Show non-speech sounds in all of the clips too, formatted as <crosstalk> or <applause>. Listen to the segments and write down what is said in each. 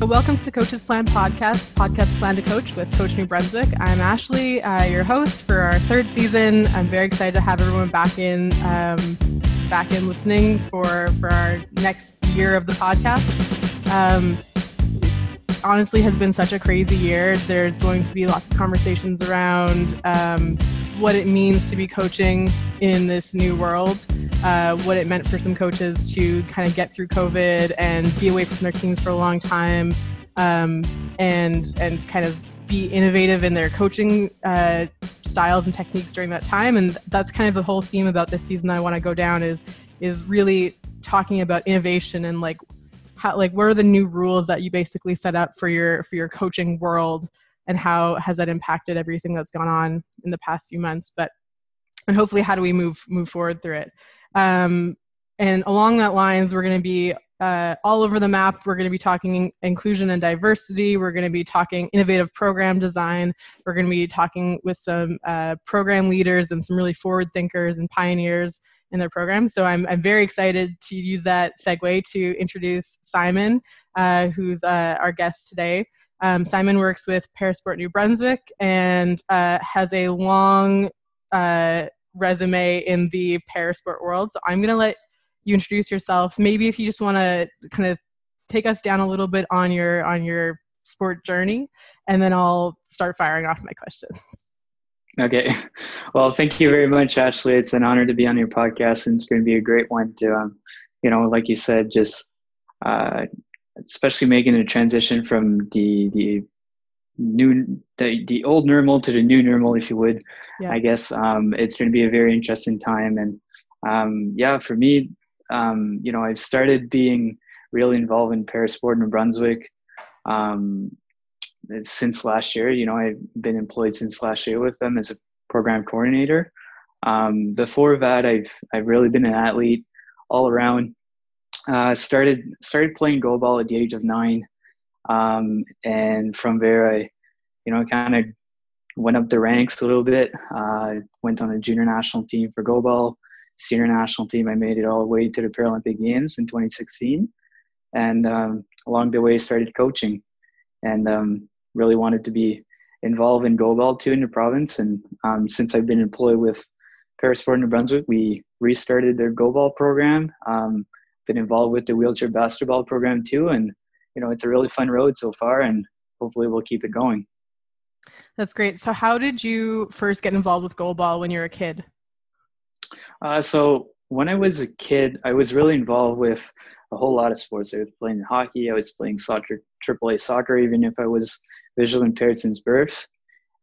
Welcome to the Coach's Plan podcast, podcast Plan to Coach with Coach New Brunswick. I'm Ashley, uh, your host for our third season. I'm very excited to have everyone back in, um, back in listening for for our next year of the podcast. Um, honestly, has been such a crazy year. There's going to be lots of conversations around um, what it means to be coaching in this new world, uh, what it meant for some coaches to kind of get through COVID and be away from their teams for a long time, um, and and kind of be innovative in their coaching uh, styles and techniques during that time. And that's kind of the whole theme about this season. that I want to go down is is really talking about innovation and like how like what are the new rules that you basically set up for your for your coaching world and how has that impacted everything that's gone on in the past few months but and hopefully how do we move move forward through it um, and along that lines we're going to be uh, all over the map we're going to be talking inclusion and diversity we're going to be talking innovative program design we're going to be talking with some uh, program leaders and some really forward thinkers and pioneers in their program. So I'm, I'm very excited to use that segue to introduce Simon, uh, who's uh, our guest today. Um, Simon works with Parasport New Brunswick and uh, has a long uh, resume in the parasport world. So I'm going to let you introduce yourself. Maybe if you just want to kind of take us down a little bit on your on your sport journey, and then I'll start firing off my questions. <laughs> Okay. Well, thank you very much, Ashley. It's an honor to be on your podcast, and it's going to be a great one to, um, you know, like you said, just uh, especially making a transition from the the new the, the old normal to the new normal, if you would. Yeah. I guess um, it's going to be a very interesting time, and um, yeah, for me, um, you know, I've started being really involved in parasport in New Brunswick. Um, since last year. You know, I've been employed since last year with them as a program coordinator. Um, before that, I've I've really been an athlete all around. Uh, started started playing goalball at the age of nine, um, and from there, I, you know, kind of went up the ranks a little bit. Uh, went on a junior national team for goalball. Senior national team, I made it all the way to the Paralympic Games in 2016, and um, along the way, started coaching. And um, really wanted to be involved in goalball too in the province. And um, since I've been employed with Parasport New Brunswick, we restarted their goalball program. Um, been involved with the wheelchair basketball program too, and you know it's a really fun road so far, and hopefully we'll keep it going. That's great. So, how did you first get involved with goalball when you were a kid? Uh, so, when I was a kid, I was really involved with a whole lot of sports. I was playing hockey, I was playing soccer, AAA soccer, even if I was visually impaired since birth.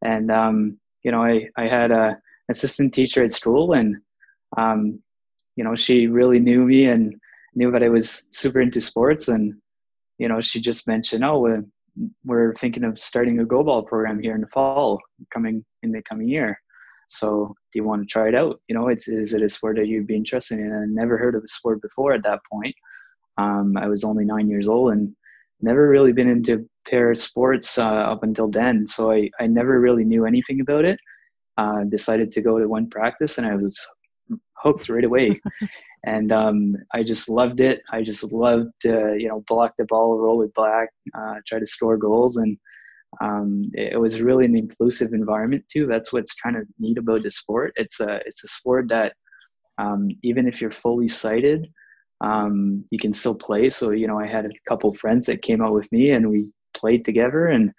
And um, you know, I I had a assistant teacher at school, and um, you know, she really knew me and knew that I was super into sports. And you know, she just mentioned, "Oh, we're, we're thinking of starting a goalball program here in the fall, coming in the coming year." So, do you want to try it out? You know, it's is it a sport that you'd be interested in? I never heard of a sport before at that point. Um, I was only nine years old and never really been into parasports uh, up until then. So I, I never really knew anything about it. Uh, decided to go to one practice and I was hooked right away. <laughs> and um, I just loved it. I just loved to, you know, block the ball, roll it back, uh, try to score goals. And um, it was really an inclusive environment too. That's what's kind of neat about the sport. It's a, it's a sport that um, even if you're fully sighted, um, you can still play. So, you know, I had a couple friends that came out with me and we played together and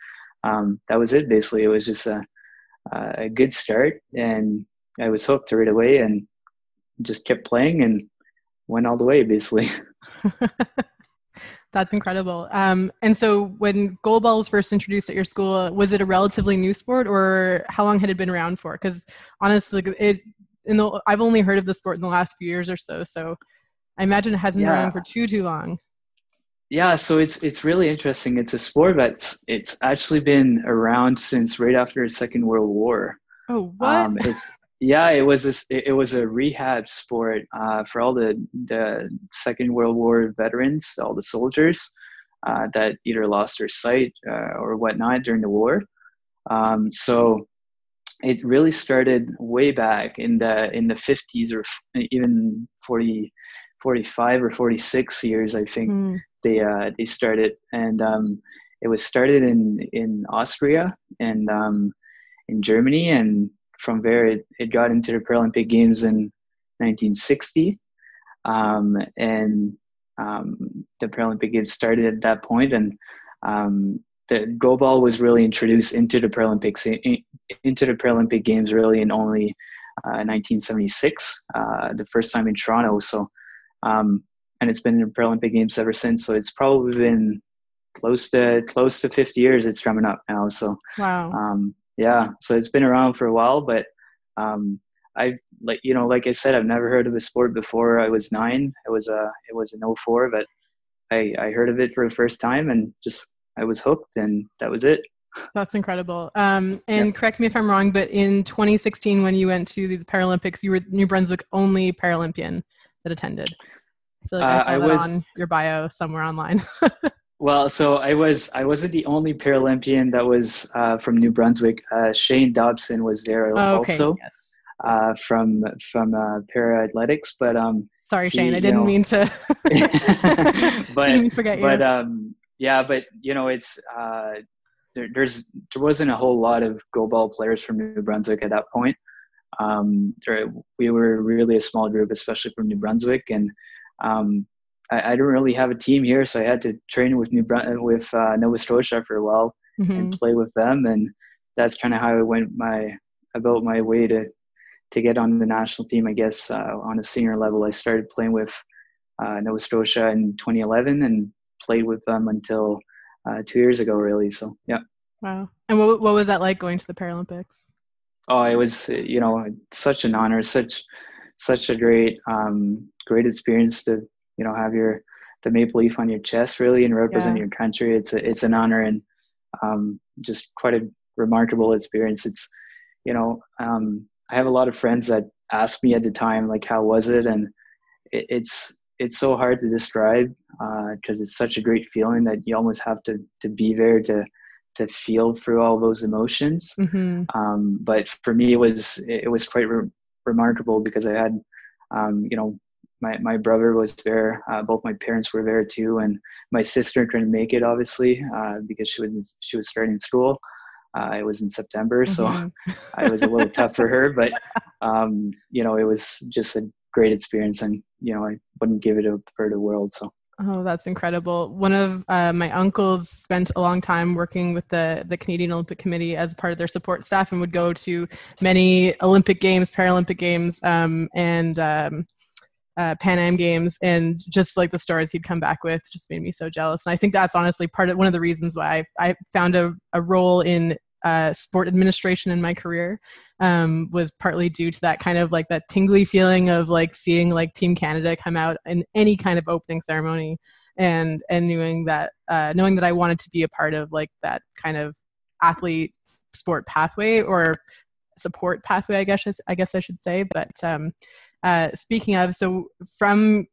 um, that was it basically. It was just a, a good start and I was hooked right away and just kept playing and went all the way basically. <laughs> <laughs> That's incredible. Um, and so, when goalball was first introduced at your school, was it a relatively new sport, or how long had it been around for? Because honestly, it in the I've only heard of the sport in the last few years or so. So, I imagine it hasn't yeah. been around for too too long. Yeah, so it's it's really interesting. It's a sport that's it's actually been around since right after the Second World War. Oh, what? Um, it's yeah, it was a, it was a rehab sport uh, for all the the Second World War veterans, all the soldiers uh, that either lost their sight uh, or whatnot during the war. Um, so it really started way back in the in the 50s or even 40 45 or 46 years, I think, mm. they uh, they started, and um, it was started in in Austria and um, in Germany, and from there it, it got into the Paralympic Games in 1960, um, and um, the Paralympic Games started at that point, and um, the goalball was really introduced into the Paralympics into the Paralympic Games really in only uh, 1976, uh, the first time in Toronto. So, um, and it's been in the Paralympic Games ever since. So it's probably been close to close to 50 years. It's coming up now. So wow. Yeah, so it's been around for a while, but um, I like you know, like I said, I've never heard of the sport before I was nine. It was a it was an 04, but I I heard of it for the first time and just I was hooked, and that was it. That's incredible. Um, and correct me if I'm wrong, but in 2016, when you went to the Paralympics, you were New Brunswick only Paralympian that attended. I feel like I uh, saw uh, that was, on your bio somewhere online. <laughs> well, so I was I wasn't the only Paralympian that was uh, from New Brunswick. Uh, Shane Dobson was there oh, okay. also yes. Uh, from from uh, para athletics, but um. Sorry, Shane. I didn't know, mean to. <laughs> <laughs> but didn't mean to forget you. But um, yeah, but you know, it's uh, there, there's there wasn't a whole lot of goalball players from New Brunswick at that point. Um, there, we were really a small group, especially from New Brunswick, and um, I, I, didn't really have a team here, so I had to train with New Brun- with uh, Nova Scotia for a while mm-hmm. and play with them, and that's kind of how I went my about my way to to get on the national team. I guess uh, on a senior level, I started playing with uh, Nova Scotia in 2011, and played with them until uh, two years ago, really. So yeah. Wow. And what what was that like going to the Paralympics? Oh, it was you know such an honor, such such a great um, great experience to you know have your the maple leaf on your chest really and represent yeah. your country. It's a, it's an honor and um, just quite a remarkable experience. It's you know um, I have a lot of friends that asked me at the time like how was it and it, it's it's so hard to describe because uh, it's such a great feeling that you almost have to to be there to to feel through all those emotions. Mm-hmm. Um, but for me, it was it was quite re- remarkable because I had, um, you know, my my brother was there, uh, both my parents were there too, and my sister couldn't make it obviously uh, because she was she was starting school. Uh, it was in September, so mm-hmm. <laughs> it was a little tough for her. But um, you know, it was just a great experience, and you know, I wouldn't give it up for the world. So. Oh, that's incredible. One of uh, my uncles spent a long time working with the, the Canadian Olympic Committee as part of their support staff and would go to many Olympic Games, Paralympic Games, um, and um, uh, Pan Am Games. And just like the stories he'd come back with just made me so jealous. And I think that's honestly part of one of the reasons why I, I found a, a role in uh, sport administration in my career um, was partly due to that kind of like that tingly feeling of like seeing like Team Canada come out in any kind of opening ceremony and and knowing that uh, knowing that I wanted to be a part of like that kind of athlete sport pathway or support pathway I guess I guess I should say but um, uh, speaking of so from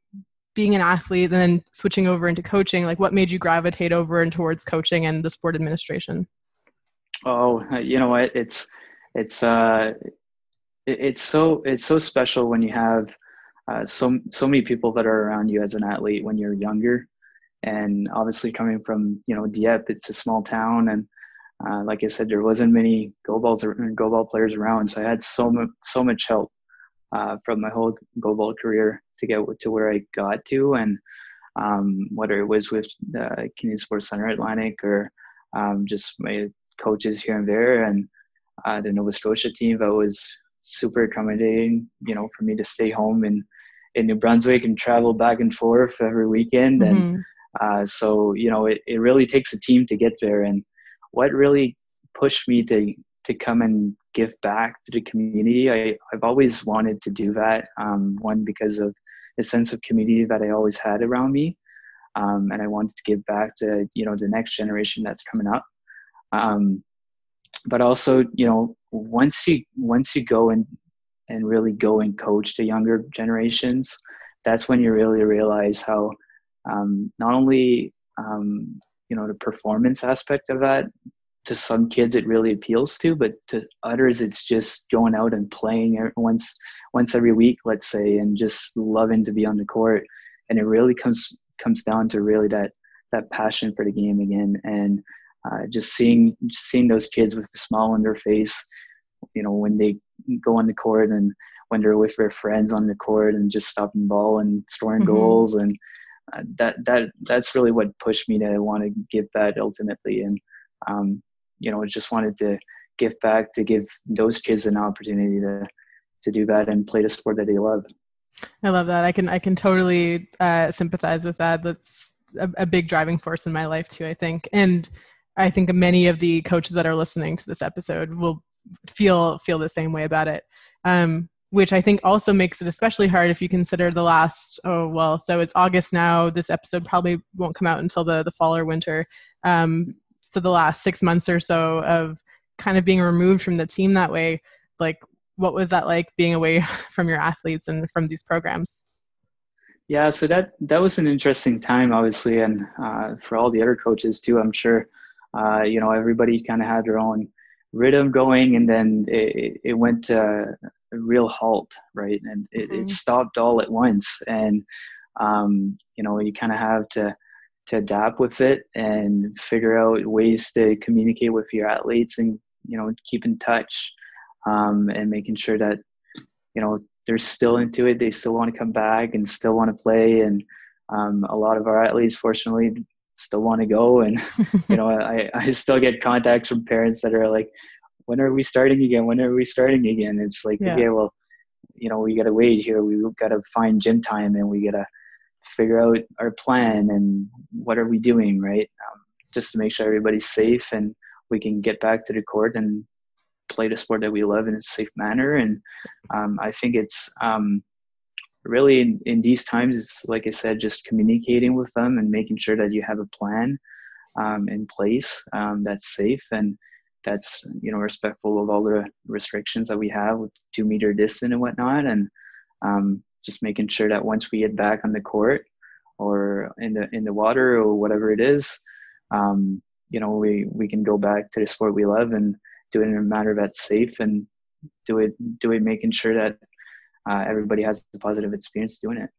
being an athlete and then switching over into coaching like what made you gravitate over and towards coaching and the sport administration? Oh, you know what? It's it's uh, it's so it's so special when you have uh, so so many people that are around you as an athlete when you're younger, and obviously coming from you know Dieppe, it's a small town, and uh, like I said, there wasn't many goalballs or goalball players around, so I had so much so much help uh, from my whole goalball career to get to where I got to, and um, whether it was with the Canadian Sports Center Atlantic or um, just my coaches here and there, and uh, the Nova Scotia team that was super accommodating. You know, for me to stay home in in New Brunswick and travel back and forth every weekend, mm-hmm. and uh, so you know, it, it really takes a team to get there. And what really pushed me to to come and give back to the community, I, I've always wanted to do that. Um, one because of the sense of community that I always had around me. Um, and I wanted to give back to you know the next generation that's coming up. Um, but also, you know, once you once you go and and really go and coach the younger generations, that's when you really realize how um, not only um, you know the performance aspect of that to some kids it really appeals to, but to others it's just going out and playing once once every week, let's say, and just loving to be on the court. And it really comes comes down to really that that passion for the game again, and uh, just seeing just seeing those kids with a smile on their face, you know, when they go on the court and when they're with their friends on the court and just stopping ball and scoring mm-hmm. goals and uh, that that that's really what pushed me to want to give that ultimately and um, you know just wanted to give back to give those kids an opportunity to to do that and play the sport that they love. I love that. I can i can totally uh, sympathize with that. That's a, a big driving force in my life too i think. And i think many of the coaches that are listening to this episode will feel feel the same way about it um, which I think also makes it especially hard if you consider the last oh well so it's August now. This episode probably won't come out until the the fall or winter. Um, so the last six months or so of kind of being removed from the team that way like what was that like being away <laughs> from your athletes and from these programs yeah so that that was an interesting time obviously and uh, for all the other coaches too i'm sure uh, you know everybody kind of had their own rhythm going and then it, it went to a real halt, right? And it, mm-hmm. it stopped all at once. And, um, you know, you kind of have to, to adapt with it and figure out ways to communicate with your athletes and, you know, keep in touch um, and making sure that, you know, they're still into it. They still want to come back and still want to play. And um, a lot of our athletes, fortunately, still want to go. And, <laughs> you know, I, I still get contacts from parents that are like, when are we starting again? When are we starting again? It's like, yeah. okay, well, you know, we got to wait here. We got to find gym time and we got to figure out our plan and what are we doing, right? Um, just to make sure everybody's safe and we can get back to the court and play the sport that we love in a safe manner. And um, I think it's um, really in, in these times, it's like I said, just communicating with them and making sure that you have a plan um, in place um, that's safe and that's you know respectful of all the restrictions that we have with two meter distance and whatnot and um, just making sure that once we get back on the court or in the in the water or whatever it is um, you know we we can go back to the sport we love and do it in a manner that's safe and do it do it making sure that uh, everybody has a positive experience doing it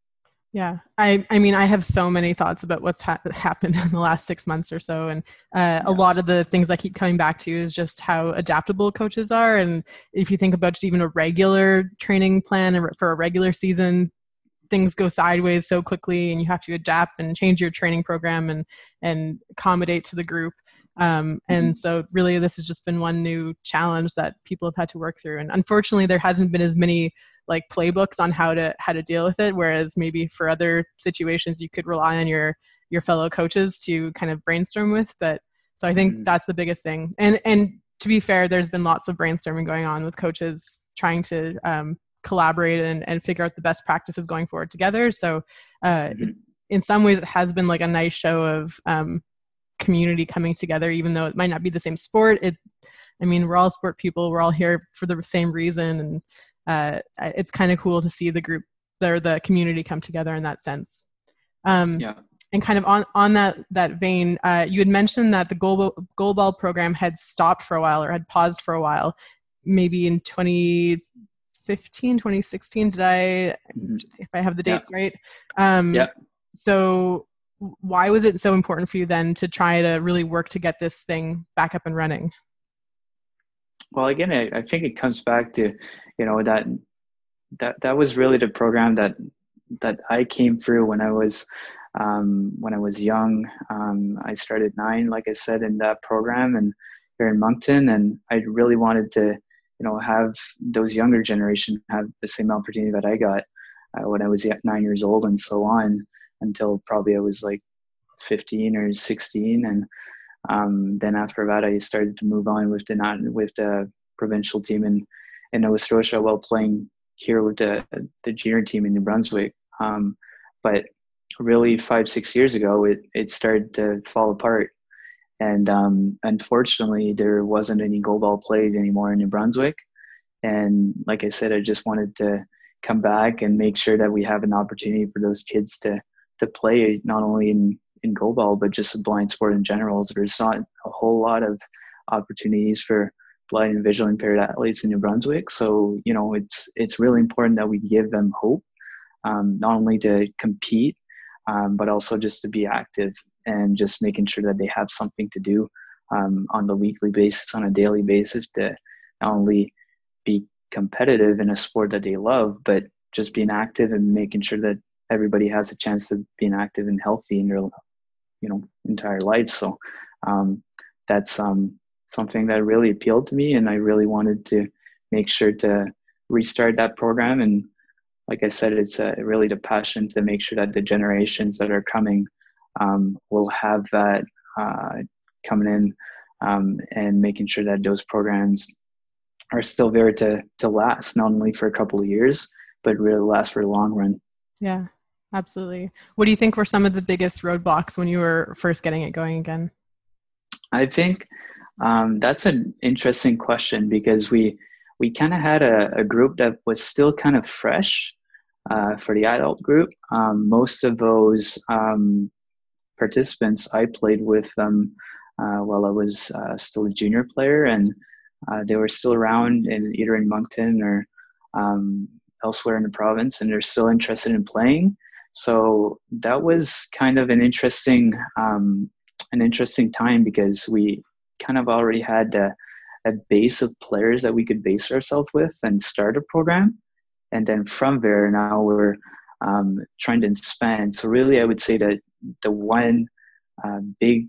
yeah, I, I mean, I have so many thoughts about what's ha- happened <laughs> in the last six months or so, and uh, yeah. a lot of the things I keep coming back to is just how adaptable coaches are. And if you think about just even a regular training plan for a regular season, things go sideways so quickly, and you have to adapt and change your training program and and accommodate to the group. Um, and mm-hmm. so, really, this has just been one new challenge that people have had to work through. And unfortunately, there hasn't been as many like playbooks on how to how to deal with it whereas maybe for other situations you could rely on your your fellow coaches to kind of brainstorm with but so i think mm-hmm. that's the biggest thing and and to be fair there's been lots of brainstorming going on with coaches trying to um, collaborate and, and figure out the best practices going forward together so uh, mm-hmm. in some ways it has been like a nice show of um, community coming together even though it might not be the same sport it i mean we're all sport people we're all here for the same reason and uh, it's kind of cool to see the group or the community come together in that sense. Um, yeah. And kind of on, on that that vein, uh, you had mentioned that the goal goalball program had stopped for a while or had paused for a while, maybe in 2015, 2016. Did I, mm-hmm. if I have the dates yeah. right? Um, yeah. So why was it so important for you then to try to really work to get this thing back up and running? Well, again, I, I think it comes back to you know that that that was really the program that that I came through when I was um, when I was young. Um, I started nine, like I said, in that program and here in Moncton, and I really wanted to, you know, have those younger generation have the same opportunity that I got uh, when I was nine years old, and so on until probably I was like 15 or 16, and um, then after that I started to move on with the not with the provincial team and in Nova Scotia while playing here with the the junior team in New Brunswick. Um, but really, five six years ago, it it started to fall apart, and um, unfortunately, there wasn't any goalball played anymore in New Brunswick. And like I said, I just wanted to come back and make sure that we have an opportunity for those kids to to play not only in in goalball but just a blind sport in general. There's not a whole lot of opportunities for blind and visually impaired athletes in New Brunswick. So you know, it's it's really important that we give them hope, um, not only to compete, um, but also just to be active and just making sure that they have something to do um, on the weekly basis, on a daily basis, to not only be competitive in a sport that they love, but just being active and making sure that everybody has a chance to being active and healthy in their you know entire life. So um, that's um, something that really appealed to me, and I really wanted to make sure to restart that program. And like I said, it's uh, really the passion to make sure that the generations that are coming um, will have that uh, coming in um, and making sure that those programs are still there to to last not only for a couple of years but really last for the long run. Yeah, absolutely. What do you think were some of the biggest roadblocks when you were first getting it going again? I think um, that's an interesting question because we we kind of had a, a, group that was still kind of fresh uh, for the adult group. Um, most of those um, participants I played with them uh, while I was uh, still a junior player, and uh, they were still around in either in Moncton or um, elsewhere in the province, and they're still interested in playing. So that was kind of an interesting um, an interesting time because we kind of already had a, a base of players that we could base ourselves with and start a program, and then from there now we're um, trying to expand. So really, I would say that the one uh, big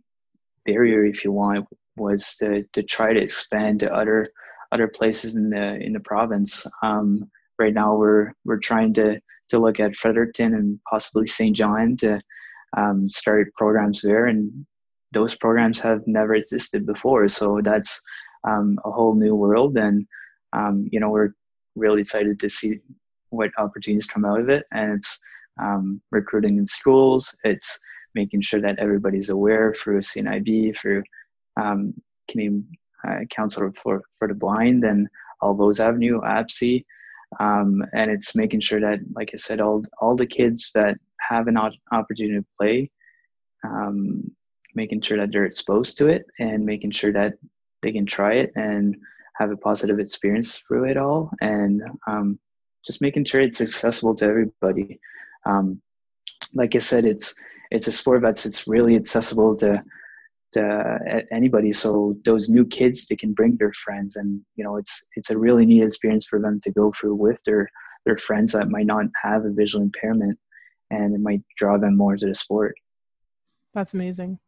barrier, if you want, was to, to try to expand to other other places in the in the province. Um, right now, we're we're trying to to look at Fredericton and possibly Saint John to um, start programs there, and those programs have never existed before. So that's um, a whole new world, and um, you know we're really excited to see what opportunities come out of it. And it's um, recruiting in schools. It's making sure that everybody's aware through CNIB, through um, Canadian uh, Council for, for the Blind, and all those avenue, ABSI. Um, and it's making sure that, like I said, all, all the kids that have an opportunity to play, um, making sure that they're exposed to it and making sure that they can try it and have a positive experience through it all. And um, just making sure it's accessible to everybody. Um, like I said, it's it's a sport that's it's really accessible to to anybody. So those new kids, they can bring their friends, and you know, it's it's a really neat experience for them to go through with their their friends that might not have a visual impairment, and it might draw them more to the sport. That's amazing.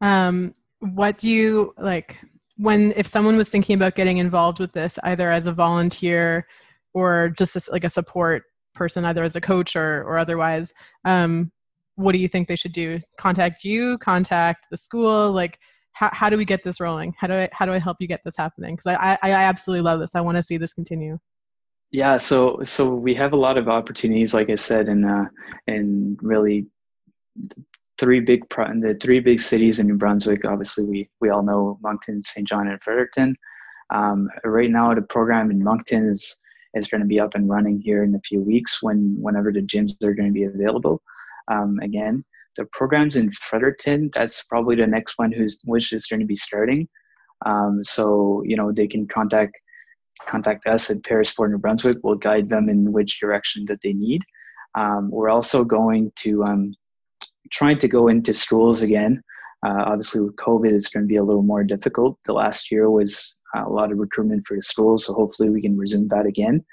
Um, what do you like when if someone was thinking about getting involved with this, either as a volunteer or just as, like a support person, either as a coach or or otherwise? Um, what do you think they should do? Contact you, contact the school, like how, how do we get this rolling? How do I how do I help you get this happening? Because I, I, I absolutely love this. I want to see this continue. Yeah, so so we have a lot of opportunities, like I said, and uh, in really three big pro- the three big cities in New Brunswick. Obviously, we we all know Moncton, Saint John, and Fredericton. Um, right now, the program in Moncton is is going to be up and running here in a few weeks when whenever the gyms are going to be available um, again. The programs in Fredericton, that's probably the next one who's which is going to be starting. Um, so you know they can contact contact us at Paris Parasport New Brunswick. We'll guide them in which direction that they need. Um, we're also going to um, trying to go into schools again. Uh, obviously, with COVID, it's going to be a little more difficult. The last year was uh, a lot of recruitment for the schools, so hopefully we can resume that again,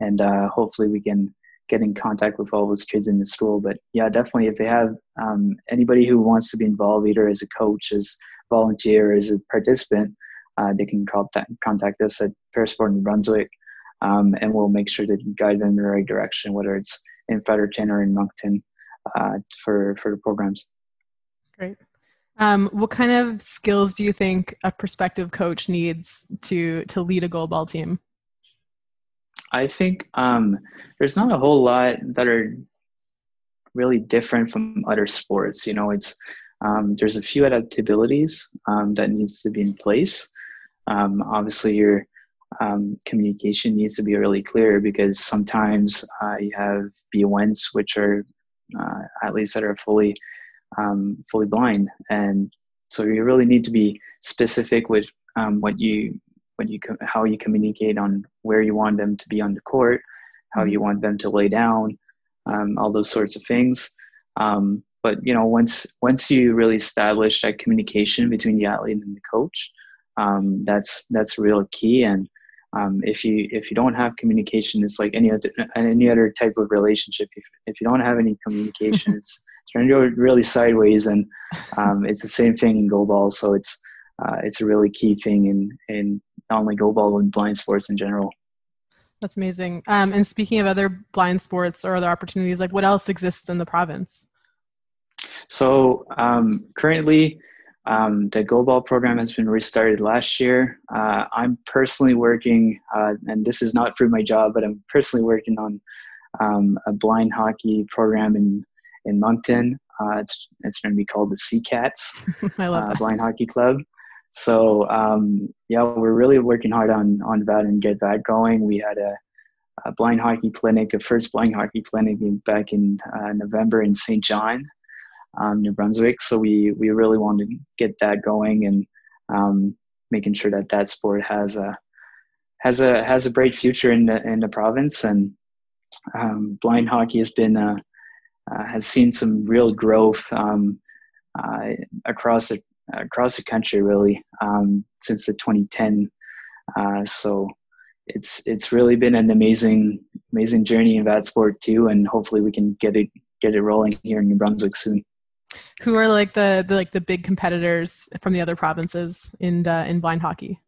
and uh, hopefully we can get in contact with all those kids in the school. But yeah, definitely, if they have um, anybody who wants to be involved, either as a coach, as volunteer, as a participant, uh, they can contact, contact us at Parasport New Brunswick, um, and we'll make sure to guide them in the right direction, whether it's in Fredericton or in Moncton, uh, for for the programs. Great. Um, what kind of skills do you think a prospective coach needs to to lead a goalball team? I think um, there's not a whole lot that are really different from other sports. You know, it's um, there's a few adaptabilities um, that needs to be in place. Um, obviously, your um, communication needs to be really clear because sometimes uh, you have B1s which are uh, athletes that are fully um, fully blind, and so you really need to be specific with what you what you how you communicate on where you want them to be on the court, how you want them to lay down, um, all those sorts of things. Um, but you know once once you really establish that communication between the athlete and the coach um, that's that's real key and um, if you if you don't have communication it's like any other any other type of relationship. If, if you don't have any communication <laughs> it's trying to go really sideways and um, it's the same thing in goalball. So it's uh, it's a really key thing in in not only goalball but blind sports in general. That's amazing. Um, and speaking of other blind sports or other opportunities like what else exists in the province? So um, currently um, the goalball program has been restarted last year. Uh, I'm personally working, uh, and this is not through my job, but I'm personally working on um, a blind hockey program in in Moncton. Uh, it's it's going to be called the Sea Cats <laughs> uh, Blind Hockey Club. So um, yeah, we're really working hard on on that and get that going. We had a, a blind hockey clinic, a first blind hockey clinic back in uh, November in Saint John um, New Brunswick. So we we really want to get that going and um, making sure that that sport has a has a has a bright future in the in the province. And um, blind hockey has been uh, uh, has seen some real growth um, uh, across the across the country really um, since the 2010. Uh, so it's it's really been an amazing amazing journey in that sport too, and hopefully we can get it get it rolling here in New Brunswick soon who are like the, the like the big competitors from the other provinces in uh, in blind hockey?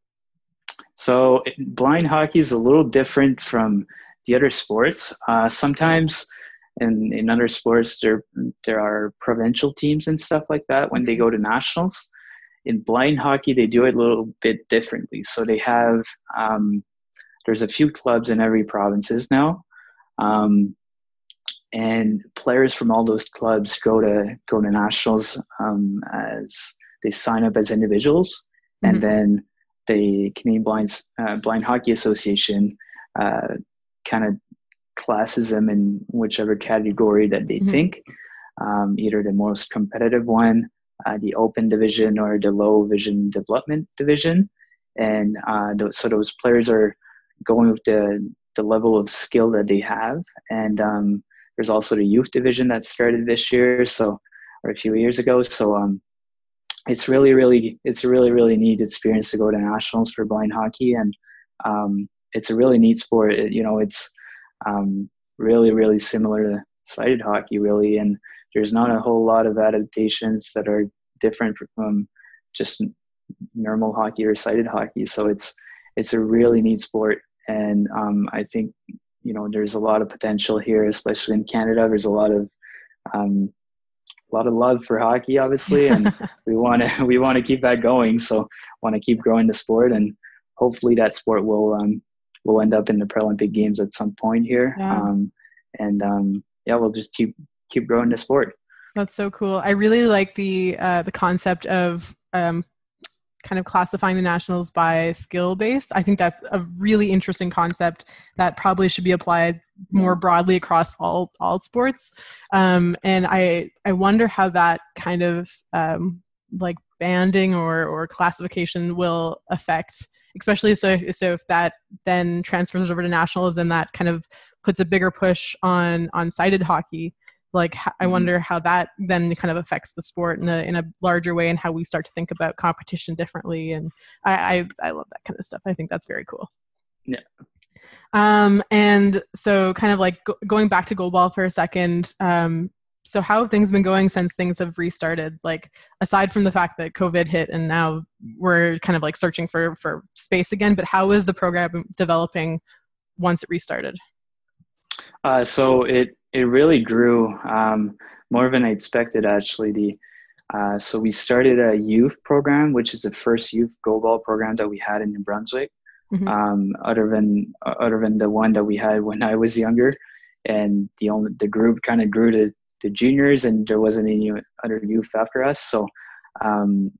So blind hockey is a little different from the other sports. Uh, sometimes in, in other sports there there are provincial teams and stuff like that when they go to nationals. In blind hockey, they do it a little bit differently. So they have um, there's a few clubs in every provinces now. Um, and players from all those clubs go to go to nationals um, as they sign up as individuals, mm-hmm. and then the Canadian Blind uh, Blind Hockey Association uh, kind of classes them in whichever category that they mm-hmm. think, um, either the most competitive one, uh, the open division, or the low vision development division, and uh, th- so those players are going with the the level of skill that they have, and um, there's also the youth division that started this year, so or a few years ago. So um, it's really, really, it's a really, really neat experience to go to nationals for blind hockey, and um, it's a really neat sport. It, you know, it's um, really, really similar to sighted hockey, really, and there's not a whole lot of adaptations that are different from just normal hockey or sighted hockey. So it's it's a really neat sport, and um, I think you know there's a lot of potential here, especially in Canada. There's a lot of um, a lot of love for hockey, obviously, and <laughs> we want to <laughs> we want to keep that going. So want to keep growing the sport, and hopefully that sport will um, will end up in the Paralympic Games at some point here. Yeah. Um, and um, yeah, we'll just keep keep growing the sport. That's so cool. I really like the uh, the concept of um, kind of classifying the nationals by skill based. I think that's a really interesting concept that probably should be applied more broadly across all all sports. Um, and I I wonder how that kind of um, like banding or or classification will affect, especially so so if that then transfers over to nationals and that kind of puts a bigger push on on sighted hockey like i mm-hmm. wonder how that then kind of affects the sport in a, in a larger way and how we start to think about competition differently and I, I, I love that kind of stuff. I think that's very cool. Yeah. Um and so kind of like go- going back to goalball for a second um so how have things been going since things have restarted? Like aside from the fact that covid hit and now we're kind of like searching for for space again but how is the program developing once it restarted? Uh, so it it really grew um, more than I expected actually. The uh, so we started a youth program, which is the first youth goalball program that we had in New Brunswick, mm-hmm. um, other than other than the one that we had when I was younger, and the only the group kind of grew to the juniors, and there wasn't any other youth after us. So um,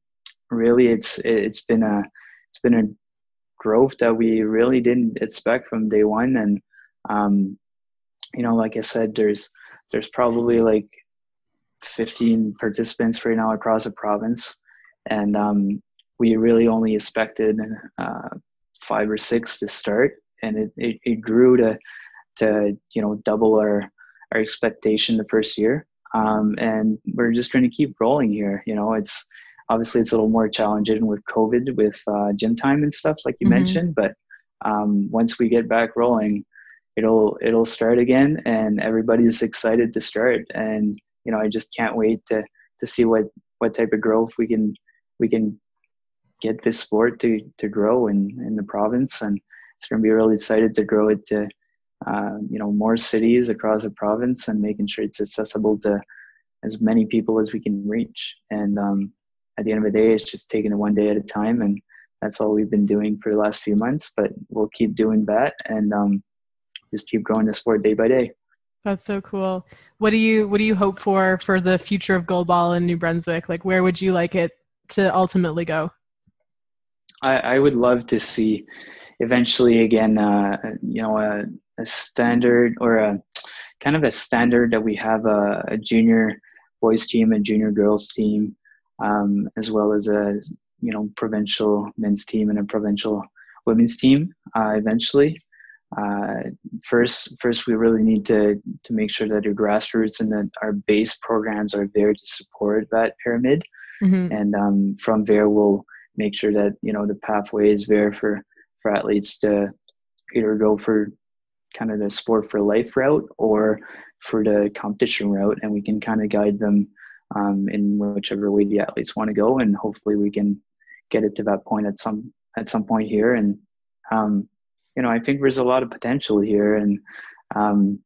really, it's it's been a it's been a growth that we really didn't expect from day one, and um, you know, like I said, there's there's probably like 15 participants right now across the province, and um, we really only expected uh, five or six to start, and it, it, it, grew to to you know double our our expectation the first year. um, and we're just trying to keep rolling here. You know, it's obviously it's a little more challenging with COVID, with uh, gym time and stuff like you mm-hmm. mentioned. But um, once we get back rolling, it'll it'll start again, and everybody's excited to start. And you know, I just can't wait to to see what what type of growth we can we can get this sport to to grow in in the province. And it's going to be really excited to grow it to uh, you know more cities across the province and making sure it's accessible to as many people as we can reach. And um, at the end of the day it's just taking it one day at a time. And that's all we've been doing for the last few months but we'll keep doing that. And um, just keep growing the sport day by day. That's so cool. What do you what do you hope for for the future of goalball in new brunswick? Like where would you like it to ultimately go? I, I would love to see eventually again uh, you know a, a, standard or a kind of a standard that we have a, a junior boys team and junior girls team um, as well as a you know provincial men's team and a provincial women's team uh, eventually uh, first first we really need to to make sure that our grassroots and that our base programs are there to support that pyramid mm-hmm. and um, from there we'll make sure that you know the pathway is there for for athletes to either go for kind of the sport for life route or for the competition route and we can kind of guide them um, in whichever way the athletes want to go and hopefully we can get it to that point at some at some point here and um, you know i think there's a lot of potential here. And um,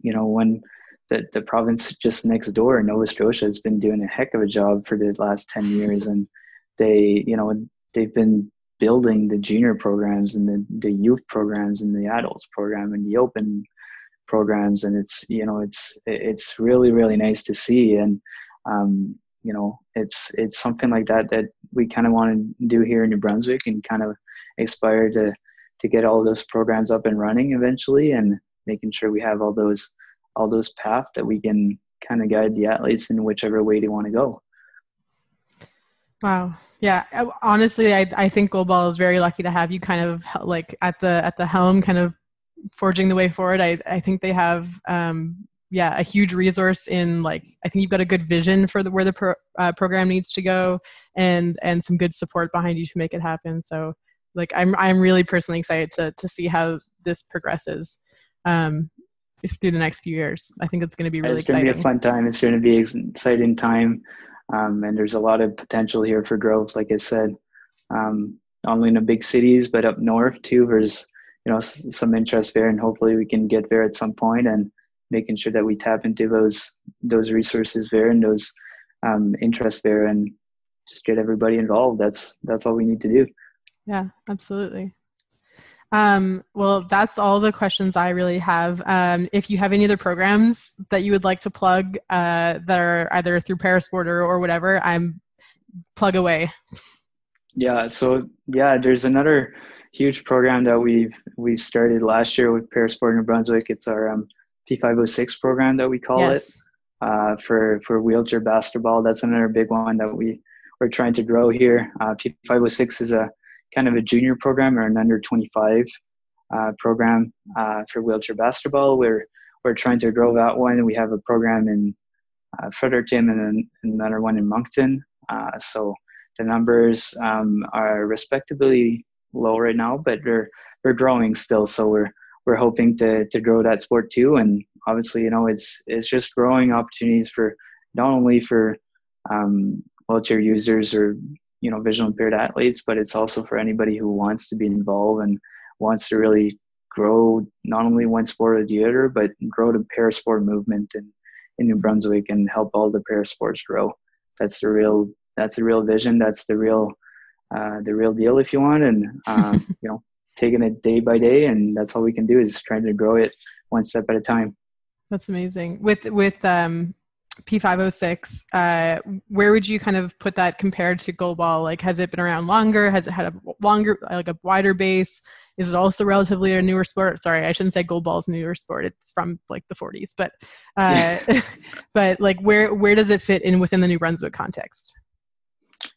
you know when the, the province just next door nova scotia has been doing a heck of a job for the last 10 years. And they you know they've been building the junior programs and the, the youth programs and the adults program and the open programs. And it's you know it's it's really really nice to see. And um, you know it's it's something like that that we kind of want to do here in New Brunswick and kind of aspire to to get all those programs up and running eventually and making sure we have all those all those paths that we can kind of guide the athletes in whichever way they want to go Wow. Yeah. Honestly, I, I think Goalball is very lucky to have you kind of like at the at the helm, kind of forging the way forward. I I think they have um yeah a huge resource in like I think you've got a good vision for the where the pro, uh, program needs to go and and some good support behind you to make it happen. So like I'm I'm really personally excited to to see how this progresses. Um, through the next few years, I think it's going to be really. It's going to be a fun time. It's going to be an exciting time. Um, and there's a lot of potential here for growth, like I said, um, not only in the big cities, but up north too. There's, you know, s- some interest there and hopefully we can get there at some point and making sure that we tap into those, those resources there and those um, interests there and just get everybody involved. That's, that's all we need to do. Yeah, absolutely. Um, well, that's all the questions I really have. Um, if you have any other programs that you would like to plug uh, that are either through Parasport or, or whatever, I'm plug away. Yeah. So yeah, there's another huge program that we've we've started last year with Parasport New Brunswick. It's our um, P506 program that we call yes. it uh, for for wheelchair basketball. That's another big one that we we're trying to grow here. Uh, P506 is a kind of a junior program or an under 25 uh, program uh, for wheelchair basketball. We're we're trying to grow that one. We have a program in uh, Fredericton and another one in Moncton. Uh, so the numbers um, are respectably low right now, but they're they're growing still. So we're we're hoping to to grow that sport too. And obviously, you know, it's it's just growing opportunities for not only for um, wheelchair users or you know visual impaired athletes but it's also for anybody who wants to be involved and wants to really grow not only one sport or the other but grow the parasport movement in, in new brunswick and help all the parasports grow. That's the real that's the real vision. That's the real uh, the real deal if you want. And um, <laughs> you know taking it day by day and that's all we can do is trying to grow it one step at a time. That's amazing. With with um P506, uh, where would you kind of put that compared to goalball? Like, has it been around longer? Has it had a longer, like a wider base? Is it also relatively a newer sport? Sorry, I shouldn't say goalball's a newer sport. It's from like the 40s, but, uh, <laughs> <laughs> but like, where where does it fit in within the New Brunswick context?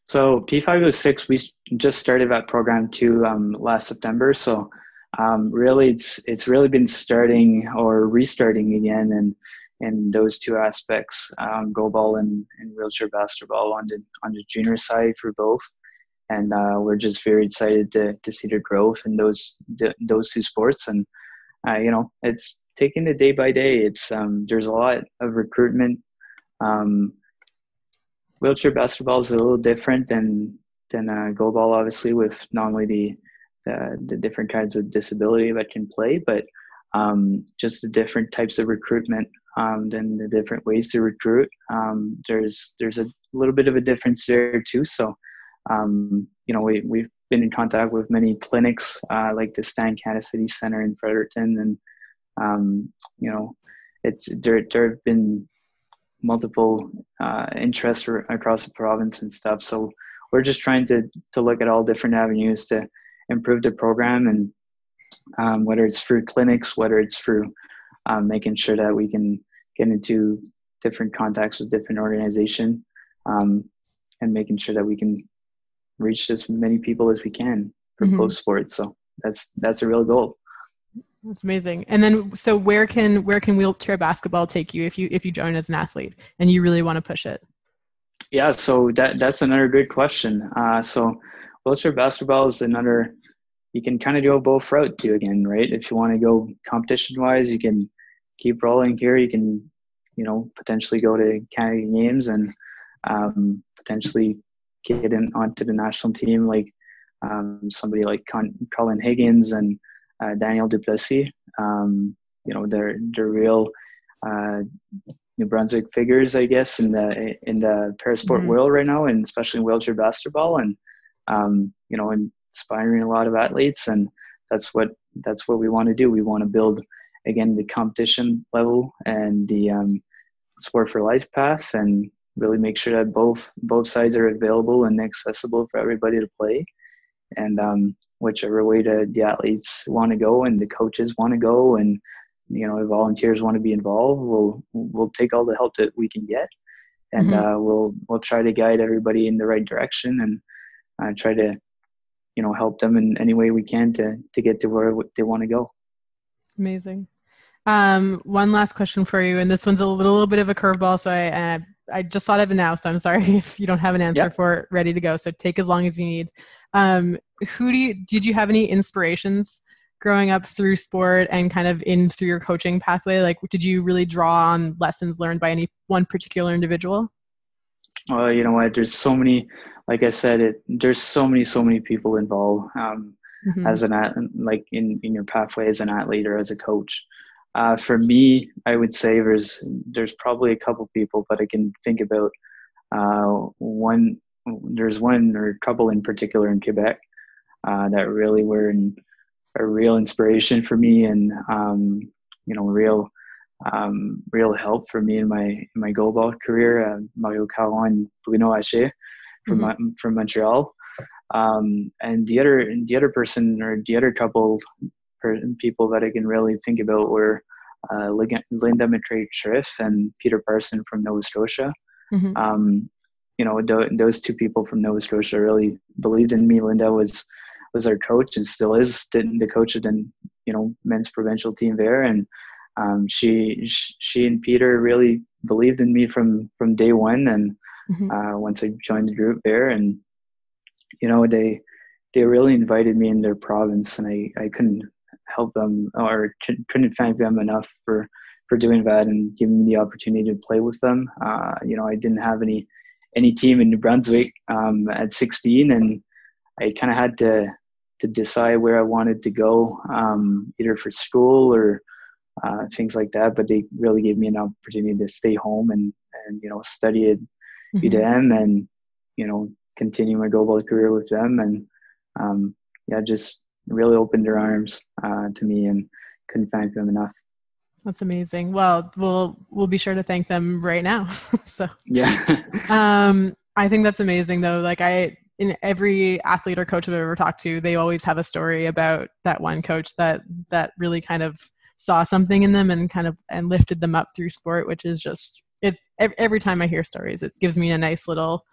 So P506, we just started that program too um, last September. So um, really, it's it's really been starting or restarting again, and in those two aspects, um, goalball and, and wheelchair basketball on the on the junior side for both. And uh, we're just very excited to, to see the growth in those the, those two sports. And uh, you know, it's taking it day by day. It's um, there's a lot of recruitment. Um, wheelchair basketball is a little different than than uh, goalball, obviously, with not only the, the, the different kinds of disability that can play, but um, just the different types of recruitment um, and the different ways to recruit. Um, there's there's a little bit of a difference there too. So, um, you know, we we've been in contact with many clinics uh, like the Stan Cassidy Center in Fredericton, and um, you know, it's there. There have been multiple uh, interests across the province and stuff. So we're just trying to to look at all different avenues to improve the program and um, whether it's through clinics, whether it's through um, making sure that we can get into different contacts with different organization um, and making sure that we can reach as many people as we can for mm-hmm. both sports. So that's that's a real goal. That's amazing. And then, so where can where can wheelchair basketball take you if you if you join as an athlete and you really want to push it? Yeah, so that that's another good question. Uh, so wheelchair basketball is another. You can kind of go both route too again, right? If you want to go competition wise, you can keep rolling here. You can, you know, potentially go to Canada Games and um, potentially get in onto the national team, like um, somebody like Con- Colin Higgins and uh, Daniel Duplessis. Um, you know, they're they're real uh, New Brunswick figures, I guess, in the in the parasport mm-hmm. world right now, and especially in wheelchair basketball, and um, you know, inspiring a lot of athletes, and that's what that's what we want to do. We want to build again the competition level and the um, sport for life path, and really make sure that both both sides are available and accessible for everybody to play. And um, whichever way the, the athletes want to go and the coaches want to go and you know if volunteers want to be involved we'll we'll take all the help that we can get and mm-hmm. uh, we'll we'll try to guide everybody in the right direction and uh, try to you know help them in any way we can to to get to where they want to go amazing um, one last question for you and this one's a little, little bit of a curveball so i I just thought of it now, so I'm sorry <laughs> if you don't have an answer for it ready to go. So take as long as you need. Um, who do you did you have any inspirations growing up through sport and kind of in through your coaching pathway? Like, did you really draw on lessons learned by any one particular individual? Well, you know what? There's so many. Like I said, it there's so many, so many people involved um, mm-hmm. as an like in in your pathway as an athlete or as a coach. Uh, for me, I would say there's there's probably a couple people, but I can think about uh, one. There's one or a couple in particular in Quebec uh, that really were in, a real inspiration for me, and um, you know, real um, real help for me in my in my goalball career. Uh, Mario Caron and Bruno Haché from mm-hmm. from Montreal, um, and the other the other person or the other couple people that I can really think about were uh, Linda McCrae Shriff and Peter Parson from Nova Scotia. Mm-hmm. Um, you know, th- those two people from Nova Scotia really believed in me. Linda was was our coach and still is the coach of the you know men's provincial team there, and um, she she and Peter really believed in me from from day one. And mm-hmm. uh, once I joined the group there, and you know they they really invited me in their province, and I I couldn't help them or couldn't thank them enough for for doing that and giving me the opportunity to play with them. Uh, you know, I didn't have any any team in New Brunswick um, at 16, and I kind of had to to decide where I wanted to go, um, either for school or uh, things like that. But they really gave me an opportunity to stay home and and you know study at mm-hmm. UDM and you know continue my goalball career with them and um, yeah, just really opened their arms uh, to me and couldn't thank them enough. That's amazing. Well, we'll we'll be sure to thank them right now. <laughs> so yeah, um, I think that's amazing though. Like I, in every athlete or coach I've ever talked to, they always have a story about that one coach that that really kind of saw something in them and kind of and lifted them up through sport, which is just it's every time I hear stories, it gives me a nice little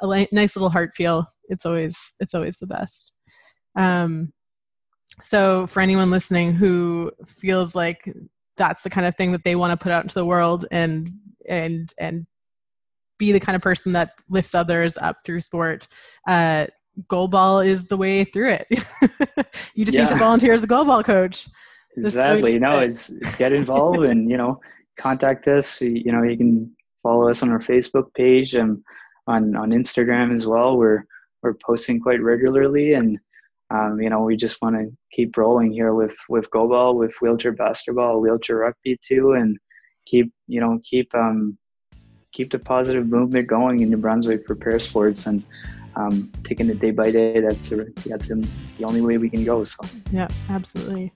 a nice little heart feel. It's always it's always the best. Um, so, for anyone listening who feels like that's the kind of thing that they want to put out into the world and and and be the kind of person that lifts others up through sport uh, goalball is the way through it <laughs> you just yeah. need to volunteer as a goalball coach exactly. No it's get involved and you know contact us. You know you can follow us on our facebook page and on on instagram as well. We're we're posting quite regularly and um, you know we just want to keep rolling here with with goalball, with wheelchair basketball wheelchair rugby too and keep you know keep um keep the positive movement going in new brunswick for parasports and um, taking it day by day. That's the, that's the only way we can go so. Yeah absolutely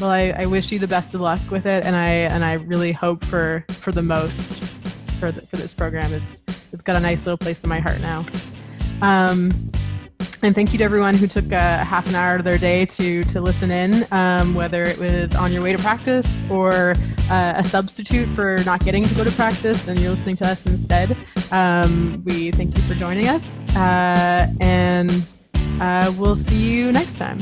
well I, I wish you the best of luck with it and i and i really hope for for the most for the, for this program it's it's got a nice little place in my heart now um, and thank you to everyone who took a half an hour of their day to to listen in, um, whether it was on your way to practice or uh, a substitute for not getting to go to practice and you're listening to us instead. Um, we thank you for joining us, uh, and uh, we'll see you next time.